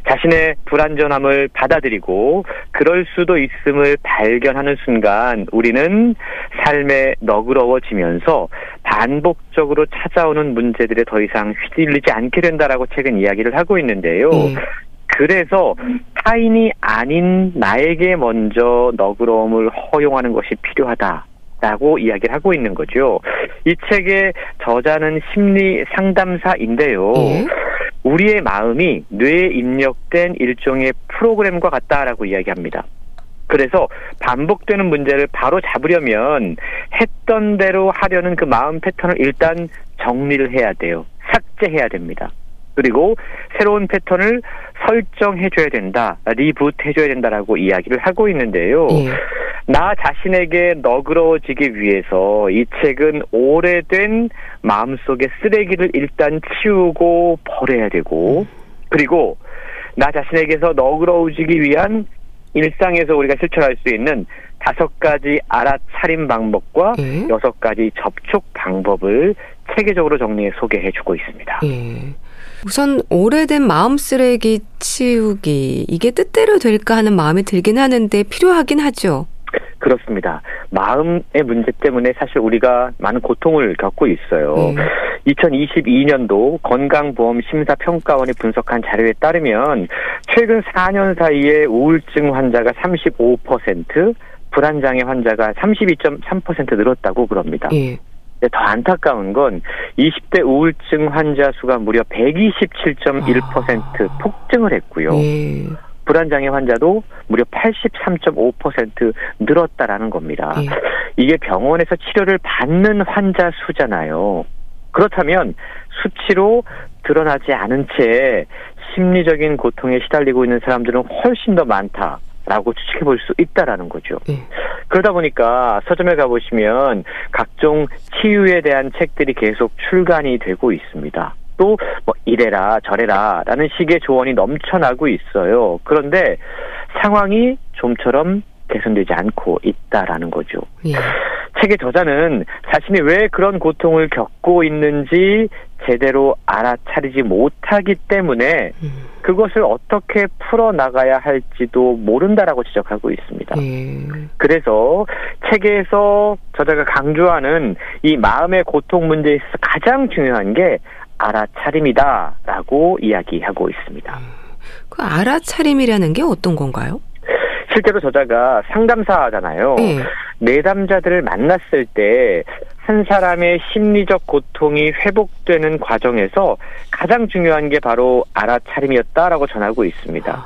자신의 불완전함을 받아들이고 그럴 수도 있음을 발견하는 순간 우리는 삶에 너그러워지면서 반복적으로 찾아오는 문제들에 더 이상 휘둘리지 않게 된다라고 최근 이야기를 하고 있는데요. 음. 그래서 타인이 아닌 나에게 먼저 너그러움을 허용하는 것이 필요하다. 라고 이야기를 하고 있는 거죠. 이 책의 저자는 심리 상담사인데요. 예? 우리의 마음이 뇌에 입력된 일종의 프로그램과 같다라고 이야기합니다. 그래서 반복되는 문제를 바로 잡으려면 했던 대로 하려는 그 마음 패턴을 일단 정리를 해야 돼요. 삭제해야 됩니다. 그리고 새로운 패턴을 설정해줘야 된다, reboot 해줘야 된다라고 이야기를 하고 있는데요. 예. 나 자신에게 너그러워지기 위해서 이 책은 오래된 마음속의 쓰레기를 일단 치우고 버려야 되고, 그리고 나 자신에게서 너그러워지기 위한 일상에서 우리가 실천할 수 있는 다섯 가지 알아차림 방법과 예. 여섯 가지 접촉 방법을 체계적으로 정리해 소개해 주고 있습니다. 예. 우선 오래된 마음 쓰레기 치우기 이게 뜻대로 될까 하는 마음이 들긴 하는데 필요하긴 하죠. 그렇습니다. 마음의 문제 때문에 사실 우리가 많은 고통을 겪고 있어요. 음. 2022년도 건강보험 심사평가원이 분석한 자료에 따르면 최근 4년 사이에 우울증 환자가 35%, 불안장애 환자가 32.3% 늘었다고 그럽니다. 예. 더 안타까운 건 20대 우울증 환자 수가 무려 127.1% 아. 폭증을 했고요. 예. 불안장애 환자도 무려 83.5% 늘었다라는 겁니다. 예. 이게 병원에서 치료를 받는 환자 수잖아요. 그렇다면 수치로 드러나지 않은 채 심리적인 고통에 시달리고 있는 사람들은 훨씬 더 많다. 라고 추측해 볼 수 있다라는 거죠. 네. 그러다 보니까 서점에 가보시면 각종 치유에 대한 책들이 계속 출간이 되고 있습니다. 또 뭐 이래라 저래라 라는 식의 조언이 넘쳐나고 있어요. 그런데 상황이 좀처럼 개선되지 않고 있다라는 거죠. 예. 책의 저자는 자신이 왜 그런 고통을 겪고 있는지 제대로 알아차리지 못하기 때문에 음. 그것을 어떻게 풀어나가야 할지도 모른다라고 지적하고 있습니다. 예. 그래서 책에서 저자가 강조하는 이 마음의 고통 문제에 있어서 가장 중요한 게 알아차림이다라고 이야기하고 있습니다. 음. 그 알아차림이라는 게 어떤 건가요? 실제로 저자가 상담사잖아요. 네. 내담자들을 만났을 때 한 사람의 심리적 고통이 회복되는 과정에서 가장 중요한 게 바로 알아차림이었다라고 전하고 있습니다.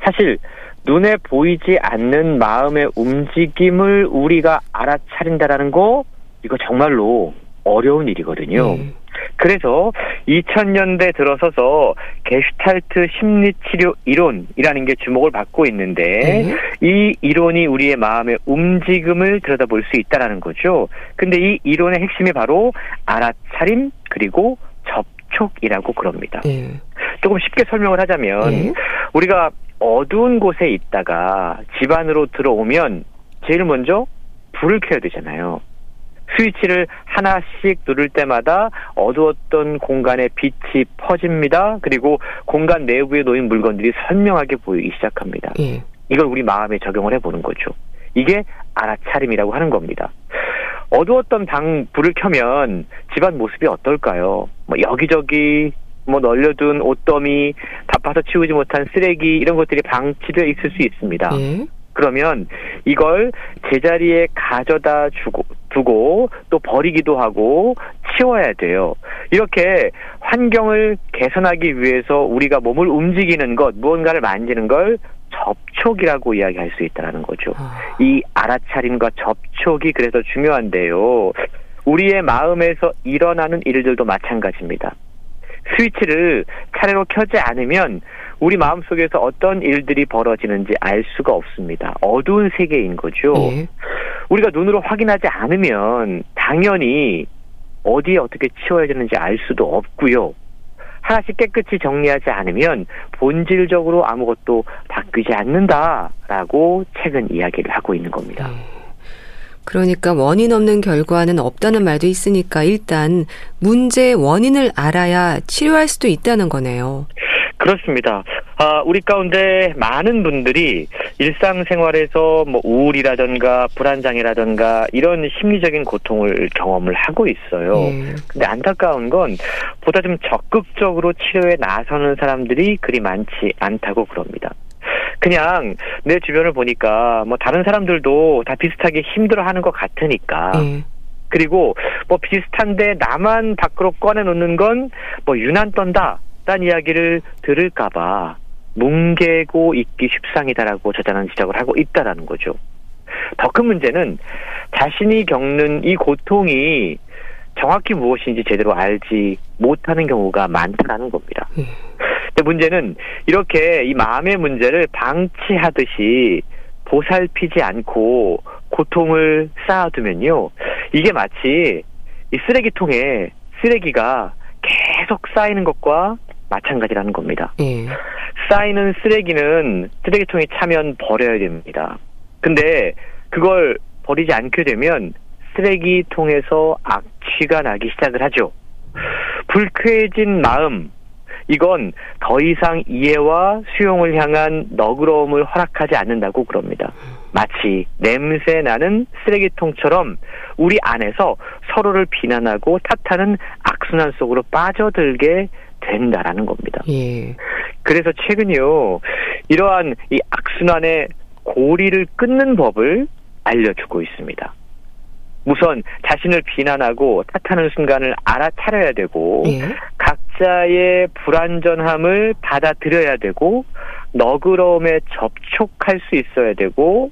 사실 눈에 보이지 않는 마음의 움직임을 우리가 알아차린다라는 거 이거 정말로 어려운 일이거든요. 음. 그래서 2000년대 들어서서 게슈탈트 심리치료 이론이라는 게 주목을 받고 있는데 네. 이 이론이 우리의 마음의 움직임을 들여다볼 수 있다라는 거죠. 근데 이 이론의 핵심이 바로 알아차림 그리고 접촉이라고 그럽니다. 네. 조금 쉽게 설명을 하자면 네. 우리가 어두운 곳에 있다가 집 안으로 들어오면 제일 먼저 불을 켜야 되잖아요. 스위치를 하나씩 누를 때마다 어두웠던 공간에 빛이 퍼집니다. 그리고 공간 내부에 놓인 물건들이 선명하게 보이기 시작합니다. 예. 이걸 우리 마음에 적용을 해보는 거죠. 이게 알아차림이라고 하는 겁니다. 어두웠던 방 불을 켜면 집안 모습이 어떨까요? 뭐 여기저기 뭐 널려둔 옷더미, 바빠서 치우지 못한 쓰레기 이런 것들이 방치되어 있을 수 있습니다. 예. 그러면 이걸 제자리에 가져다 주고 두고 또 버리기도 하고 치워야 돼요. 이렇게 환경을 개선하기 위해서 우리가 몸을 움직이는 것, 무언가를 만지는 걸 접촉이라고 이야기할 수 있다는 거죠. 아. 이 알아차림과 접촉이 그래서 중요한데요. 우리의 마음에서 일어나는 일들도 마찬가지입니다. 스위치를 차례로 켜지 않으면 우리 마음속에서 어떤 일들이 벌어지는지 알 수가 없습니다. 어두운 세계인 거죠. 네. 우리가 눈으로 확인하지 않으면 당연히 어디에 어떻게 치워야 되는지 알 수도 없고요. 하나씩 깨끗이 정리하지 않으면 본질적으로 아무것도 바뀌지 않는다라고 책은 이야기를 하고 있는 겁니다. 네. 그러니까 원인 없는 결과는 없다는 말도 있으니까 일단 문제의 원인을 알아야 치료할 수도 있다는 거네요. 그렇습니다. 아, 우리 가운데 많은 분들이 일상생활에서 뭐 우울이라든가 불안장애라든가 이런 심리적인 고통을 경험을 하고 있어요. 음. 근데 안타까운 건 보다 좀 적극적으로 치료에 나서는 사람들이 그리 많지 않다고 그럽니다. 그냥 내 주변을 보니까 뭐 다른 사람들도 다 비슷하게 힘들어하는 것 같으니까. 음. 그리고 뭐 비슷한데 나만 밖으로 꺼내놓는 건 뭐 유난 떤다. 딴 이야기를 들을까봐 뭉개고 있기 쉽상이다라고 저자는 지적을 하고 있다라는 거죠. 더 큰 문제는 자신이 겪는 이 고통이 정확히 무엇인지 제대로 알지 못하는 경우가 많다는 겁니다. 음. 근데 문제는 이렇게 이 마음의 문제를 방치하듯이 보살피지 않고 고통을 쌓아두면요. 이게 마치 이 쓰레기통에 쓰레기가 계속 쌓이는 것과 마찬가지라는 겁니다. 예. 쌓이는 쓰레기는 쓰레기통에 차면 버려야 됩니다. 근데 그걸 버리지 않게 되면 쓰레기통에서 악취가 나기 시작을 하죠. 불쾌해진 마음, 이건 더 이상 이해와 수용을 향한 너그러움을 허락하지 않는다고 그럽니다. 마치 냄새 나는 쓰레기통처럼 우리 안에서 서로를 비난하고 탓하는 악순환 속으로 빠져들게 된다라는 겁니다. 예. 그래서 최근요 이러한 이 악순환의 고리를 끊는 법을 알려주고 있습니다. 우선 자신을 비난하고 탓하는 순간을 알아차려야 되고 예. 각자의 불완전함을 받아들여야 되고 너그러움에 접촉할 수 있어야 되고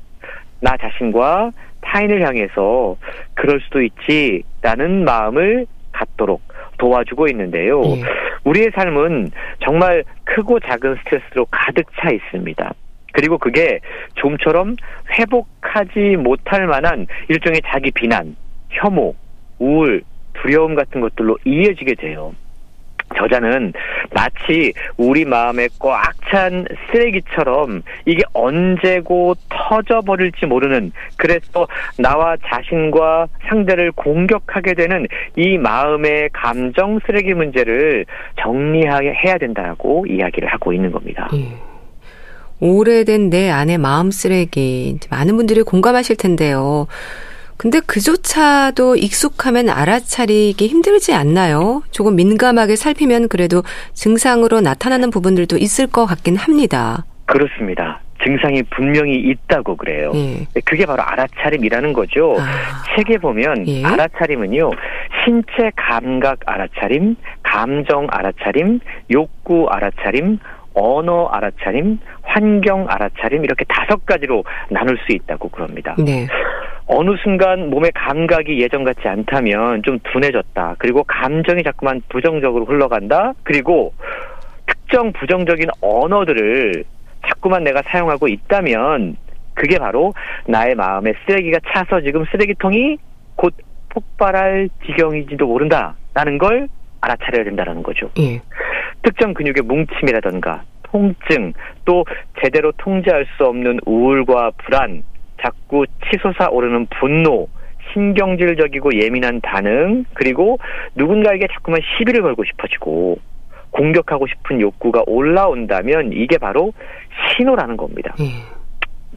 나 자신과 타인을 향해서 그럴 수도 있지라는 마음을 갖도록 도와주고 있는데요. 예. 우리의 삶은 정말 크고 작은 스트레스로 가득 차 있습니다. 그리고 그게 좀처럼 회복하지 못할 만한 일종의 자기 비난, 혐오, 우울, 두려움 같은 것들로 이어지게 돼요. 저자는 마치 우리 마음에 꽉 찬 쓰레기처럼 이게 언제고 터져버릴지 모르는 그래서 나와 자신과 상대를 공격하게 되는 이 마음의 감정 쓰레기 문제를 정리해야 된다고 이야기를 하고 있는 겁니다. 예. 오래된 내 안의 마음 쓰레기 많은 분들이 공감하실 텐데요. 근데 그조차도 익숙하면 알아차리기 힘들지 않나요? 조금 민감하게 살피면 그래도 증상으로 나타나는 부분들도 있을 것 같긴 합니다. 그렇습니다. 증상이 분명히 있다고 그래요. 예. 그게 바로 알아차림이라는 거죠. 아. 책에 보면 예. 알아차림은요, 신체 감각 알아차림, 감정 알아차림, 욕구 알아차림, 언어 알아차림, 환경 알아차림 이렇게 다섯 가지로 나눌 수 있다고 그럽니다. 네. 어느 순간 몸의 감각이 예전 같지 않다면 좀 둔해졌다. 그리고 감정이 자꾸만 부정적으로 흘러간다. 그리고 특정 부정적인 언어들을 자꾸만 내가 사용하고 있다면 그게 바로 나의 마음에 쓰레기가 차서 지금 쓰레기통이 곧 폭발할 지경이지도 모른다라는 걸 알아차려야 된다는 거죠. 예. 특정 근육의 뭉침이라던가 통증 또 제대로 통제할 수 없는 우울과 불안 자꾸 치솟아 오르는 분노 신경질적이고 예민한 반응 그리고 누군가에게 자꾸만 시비를 걸고 싶어지고 공격하고 싶은 욕구가 올라온다면 이게 바로 신호라는 겁니다. 음.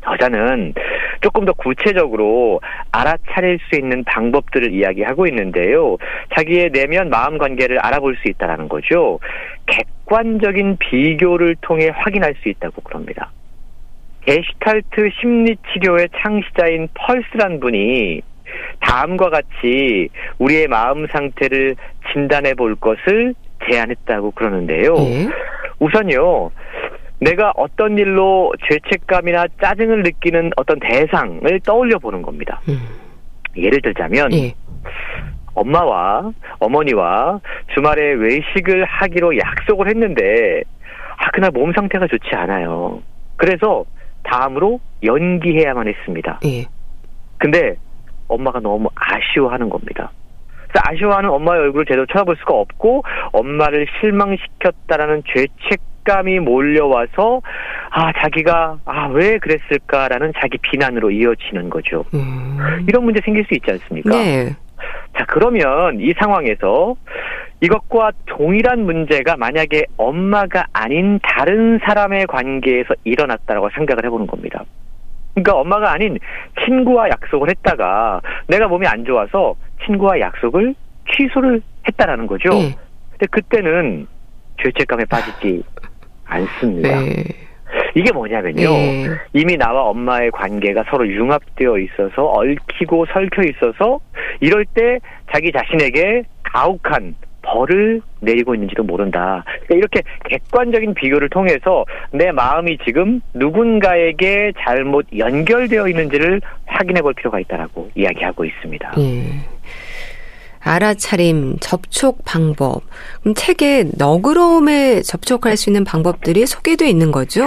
저자는 조금 더 구체적으로 알아차릴 수 있는 방법들을 이야기하고 있는데요. 자기의 내면 마음 관계를 알아볼 수 있다는 거죠. 객관적인 비교를 통해 확인할 수 있다고 그럽니다. 게시탈트 심리 치료의 창시자인 펄스란 분이 다음과 같이 우리의 마음 상태를 진단해 볼 것을 제안했다고 그러는데요. 네. 우선요, 내가 어떤 일로 죄책감이나 짜증을 느끼는 어떤 대상을 떠올려 보는 겁니다. 음. 예를 들자면, 네. 엄마와 어머니와 주말에 외식을 하기로 약속을 했는데, 아, 그날 몸 상태가 좋지 않아요. 그래서 다음으로 연기해야만 했습니다. 네. 근데 엄마가 너무 아쉬워하는 겁니다. 아쉬워하는 엄마의 얼굴을 제대로 쳐다볼 수가 없고 엄마를 실망시켰다라는 죄책 감이 몰려와서 아 자기가 아 왜 그랬을까라는 자기 비난으로 이어지는 거죠. 음. 이런 문제 생길 수 있지 않습니까? 네. 자 그러면 이 상황에서 이것과 동일한 문제가 만약에 엄마가 아닌 다른 사람의 관계에서 일어났다라고 생각을 해보는 겁니다. 그러니까 엄마가 아닌 친구와 약속을 했다가 내가 몸이 안 좋아서 친구와 약속을 취소를 했다라는 거죠. 네. 근데 그때는 죄책감에 빠지지 않습니다. 네. 이게 뭐냐면요. 네. 이미 나와 엄마의 관계가 서로 융합되어 있어서 얽히고 설켜 있어서 이럴 때 자기 자신에게 가혹한 벌을 내리고 있는지도 모른다. 그러니까 이렇게 객관적인 비교를 통해서 내 마음이 지금 누군가에게 잘못 연결되어 있는지를 확인해 볼 필요가 있다라고 이야기하고 있습니다. 예. 알아차림, 접촉 방법. 그럼 책에 너그러움에 접촉할 수 있는 방법들이 소개되어 있는 거죠?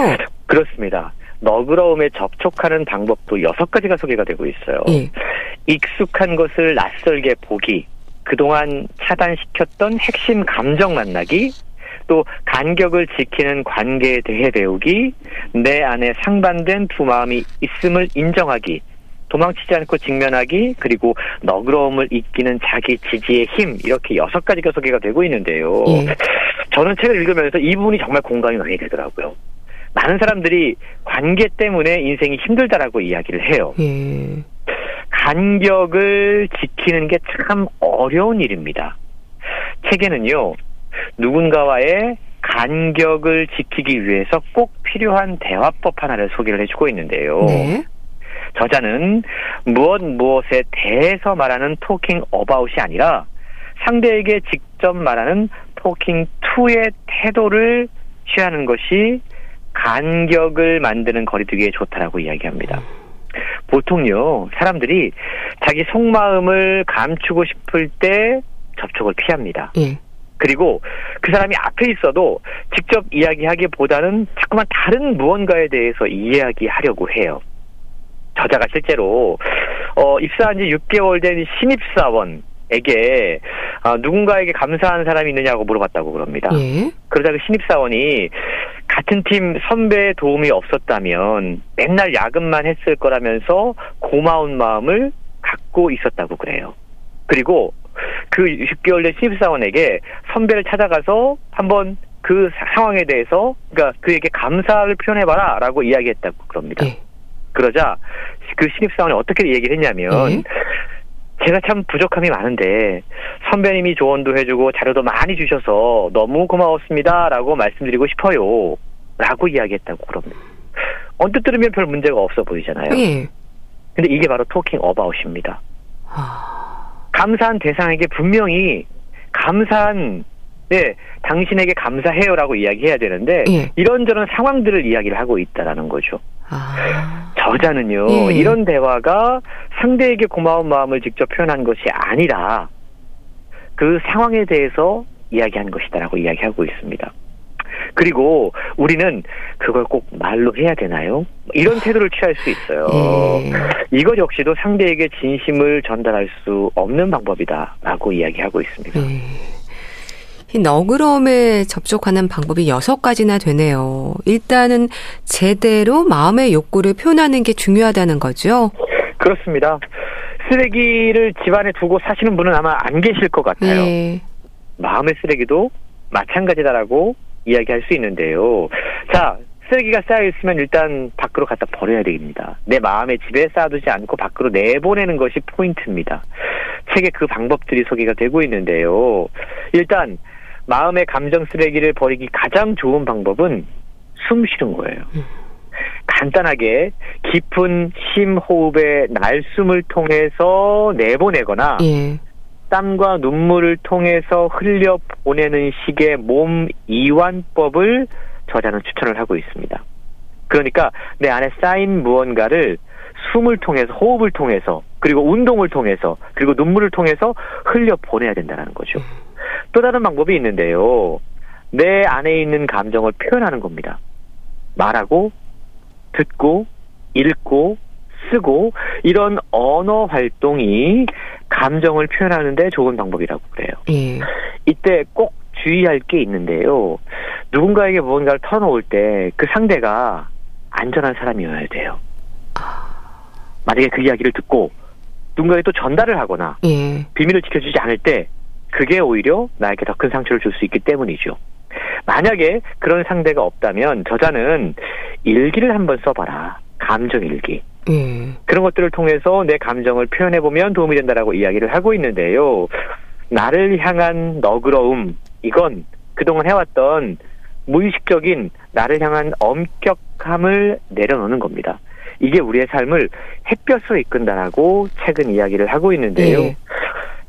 그렇습니다. 너그러움에 접촉하는 방법도 여섯 가지가 소개가 되고 있어요. 예. 익숙한 것을 낯설게 보기, 그동안 차단시켰던 핵심 감정 만나기, 또 간격을 지키는 관계에 대해 배우기, 내 안에 상반된 두 마음이 있음을 인정하기, 도망치지 않고 직면하기, 그리고 너그러움을 이기는 자기 지지의 힘, 이렇게 여섯 가지가 소개가 되고 있는데요. 예. 저는 책을 읽으면서 이 부분이 정말 공감이 많이 되더라고요. 많은 사람들이 관계 때문에 인생이 힘들다라고 이야기를 해요. 예. 간격을 지키는 게 참 어려운 일입니다. 책에는요, 누군가와의 간격을 지키기 위해서 꼭 필요한 대화법 하나를 소개를 해주고 있는데요. 네. 저자는 무엇 무엇에 대해서 말하는 토킹 어바웃이 아니라 상대에게 직접 말하는 토킹 투의 태도를 취하는 것이 간격을 만드는 거리두기에 좋다라고 이야기합니다. 보통요, 사람들이 자기 속마음을 감추고 싶을 때 접촉을 피합니다. 예. 그리고 그 사람이 앞에 있어도 직접 이야기하기보다는 자꾸만 다른 무언가에 대해서 이야기하려고 해요. 저자가 실제로 어, 입사한 지 6개월 된 신입사원 에게 어, 누군가에게 감사한 사람이 있느냐고 물어봤다고 그럽니다. 예. 그러자 그 신입사원이 같은 팀 선배의 도움이 없었다면 맨날 야근만 했을 거라면서 고마운 마음을 갖고 있었다고 그래요. 그리고 그 6개월 된 신입사원에게 선배를 찾아가서 한번 그 상황에 대해서 그러니까 그에게 감사를 표현해봐라라고 이야기했다고 그럽니다. 네. 그러자 그 신입사원이 어떻게 얘기를 했냐면 네. 제가 참 부족함이 많은데 선배님이 조언도 해주고 자료도 많이 주셔서 너무 고마웠습니다라고 말씀드리고 싶어요. 라고 이야기했다고 그럽니다. 언뜻 들으면 별 문제가 없어 보이잖아요. 예. 근데 이게 바로 토킹 어바웃입니다. 아... 감사한 대상에게 분명히 감사한 네, 당신에게 감사해요라고 이야기해야 되는데 예. 이런저런 상황들을 이야기를 하고 있다라는 거죠. 아... 저자는요 예. 이런 대화가 상대에게 고마운 마음을 직접 표현한 것이 아니라 그 상황에 대해서 이야기한 것이다라고 이야기하고 있습니다. 그리고 우리는 그걸 꼭 말로 해야 되나요? 이런 태도를 취할 수 있어요. 예. 이것 역시도 상대에게 진심을 전달할 수 없는 방법이다라고 이야기하고 있습니다. 예. 이 너그러움에 접촉하는 방법이 여섯 가지나 되네요. 일단은 제대로 마음의 욕구를 표현하는 게 중요하다는 거죠. 그렇습니다. 쓰레기를 집안에 두고 사시는 분은 아마 안 계실 것 같아요. 예. 마음의 쓰레기도 마찬가지다라고 이야기할 수 있는데요. 자, 쓰레기가 쌓여 있으면 일단 밖으로 갖다 버려야 됩니다. 내 마음의 집에 쌓아두지 않고 밖으로 내보내는 것이 포인트입니다. 책에 그 방법들이 소개가 되고 있는데요. 일단 마음의 감정 쓰레기를 버리기 가장 좋은 방법은 숨 쉬는 거예요. 간단하게 깊은 심호흡의 날숨을 통해서 내보내거나 예. 땀과 눈물을 통해서 흘려 보내는 식의 몸 이완법을 저자는 추천을 하고 있습니다. 그러니까 내 안에 쌓인 무언가를 숨을 통해서 호흡을 통해서 그리고 운동을 통해서 그리고 눈물을 통해서 흘려 보내야 된다는 거죠. 또 다른 방법이 있는데요. 내 안에 있는 감정을 표현하는 겁니다. 말하고 듣고 읽고 쓰고 이런 언어 활동이 감정을 표현하는데 좋은 방법이라고 그래요. 예. 이때 꼭 주의할 게 있는데요. 누군가에게 무언가를 털어놓을 때 그 상대가 안전한 사람이어야 돼요. 만약에 그 이야기를 듣고 누군가에게 또 전달을 하거나 예. 비밀을 지켜주지 않을 때 그게 오히려 나에게 더 큰 상처를 줄 수 있기 때문이죠. 만약에 그런 상대가 없다면 저자는 일기를 한번 써봐라. 감정 일기. 음. 그런 것들을 통해서 내 감정을 표현해 보면 도움이 된다라고 이야기를 하고 있는데요. 나를 향한 너그러움 이건 그동안 해왔던 무의식적인 나를 향한 엄격함을 내려놓는 겁니다. 이게 우리의 삶을 햇볕으로 이끈다라고 책은 이야기를 하고 있는데요. 네.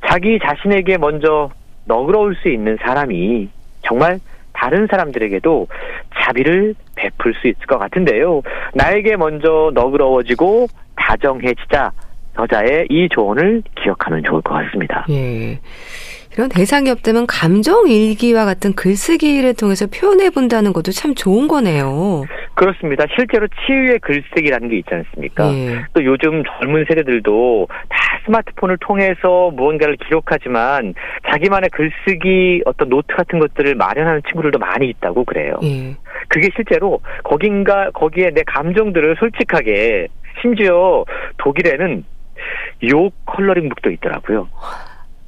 자기 자신에게 먼저 너그러울 수 있는 사람이 정말 다른 사람들에게도 자비를 베풀 수 있을 것 같은데요. 나에게 먼저 너그러워지고 다정해지자 저자의 이 조언을 기억하면 좋을 것 같습니다. 예. 이런 대상이 없다면 감정 일기와 같은 글쓰기를 통해서 표현해 본다는 것도 참 좋은 거네요. 그렇습니다. 실제로 치유의 글쓰기라는 게 있지 않습니까? 예. 또 요즘 젊은 세대들도 다 스마트폰을 통해서 무언가를 기록하지만 자기만의 글쓰기 어떤 노트 같은 것들을 마련하는 친구들도 많이 있다고 그래요. 예. 그게 실제로 거긴가 거기에 내 감정들을 솔직하게 심지어 독일에는 욕 coloring book도 있더라고요.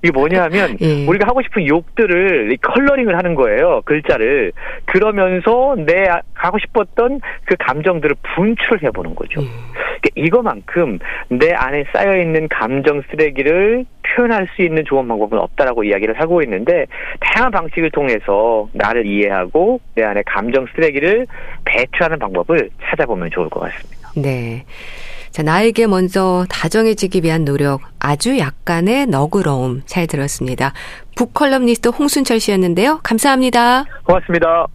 이게 뭐냐면 예. 우리가 하고 싶은 욕들을 coloring을 하는 거예요. 글자를. 그러면서 내 하고 싶었던 그 감정들을 분출을 해보는 거죠. 예. 그러니까 이거만큼 내 안에 쌓여 있는 감정 쓰레기를 표현할 수 있는 좋은 방법은 없다라고 이야기를 하고 있는데 다양한 방식을 통해서 나를 이해하고 내 안에 감정 쓰레기를 배출하는 방법을 찾아보면 좋을 것 같습니다. 네. 자, 나에게 먼저 다정해지기 위한 노력, 아주 약간의 너그러움 잘 들었습니다. 북컬럼니스트 홍순철 씨였는데요. 감사합니다. 고맙습니다.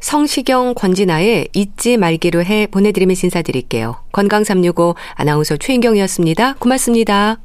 성시경 권진아의 잊지 말기로 해 보내드리면서 인사드릴게요. 건강365 아나운서 최인경이었습니다. 고맙습니다.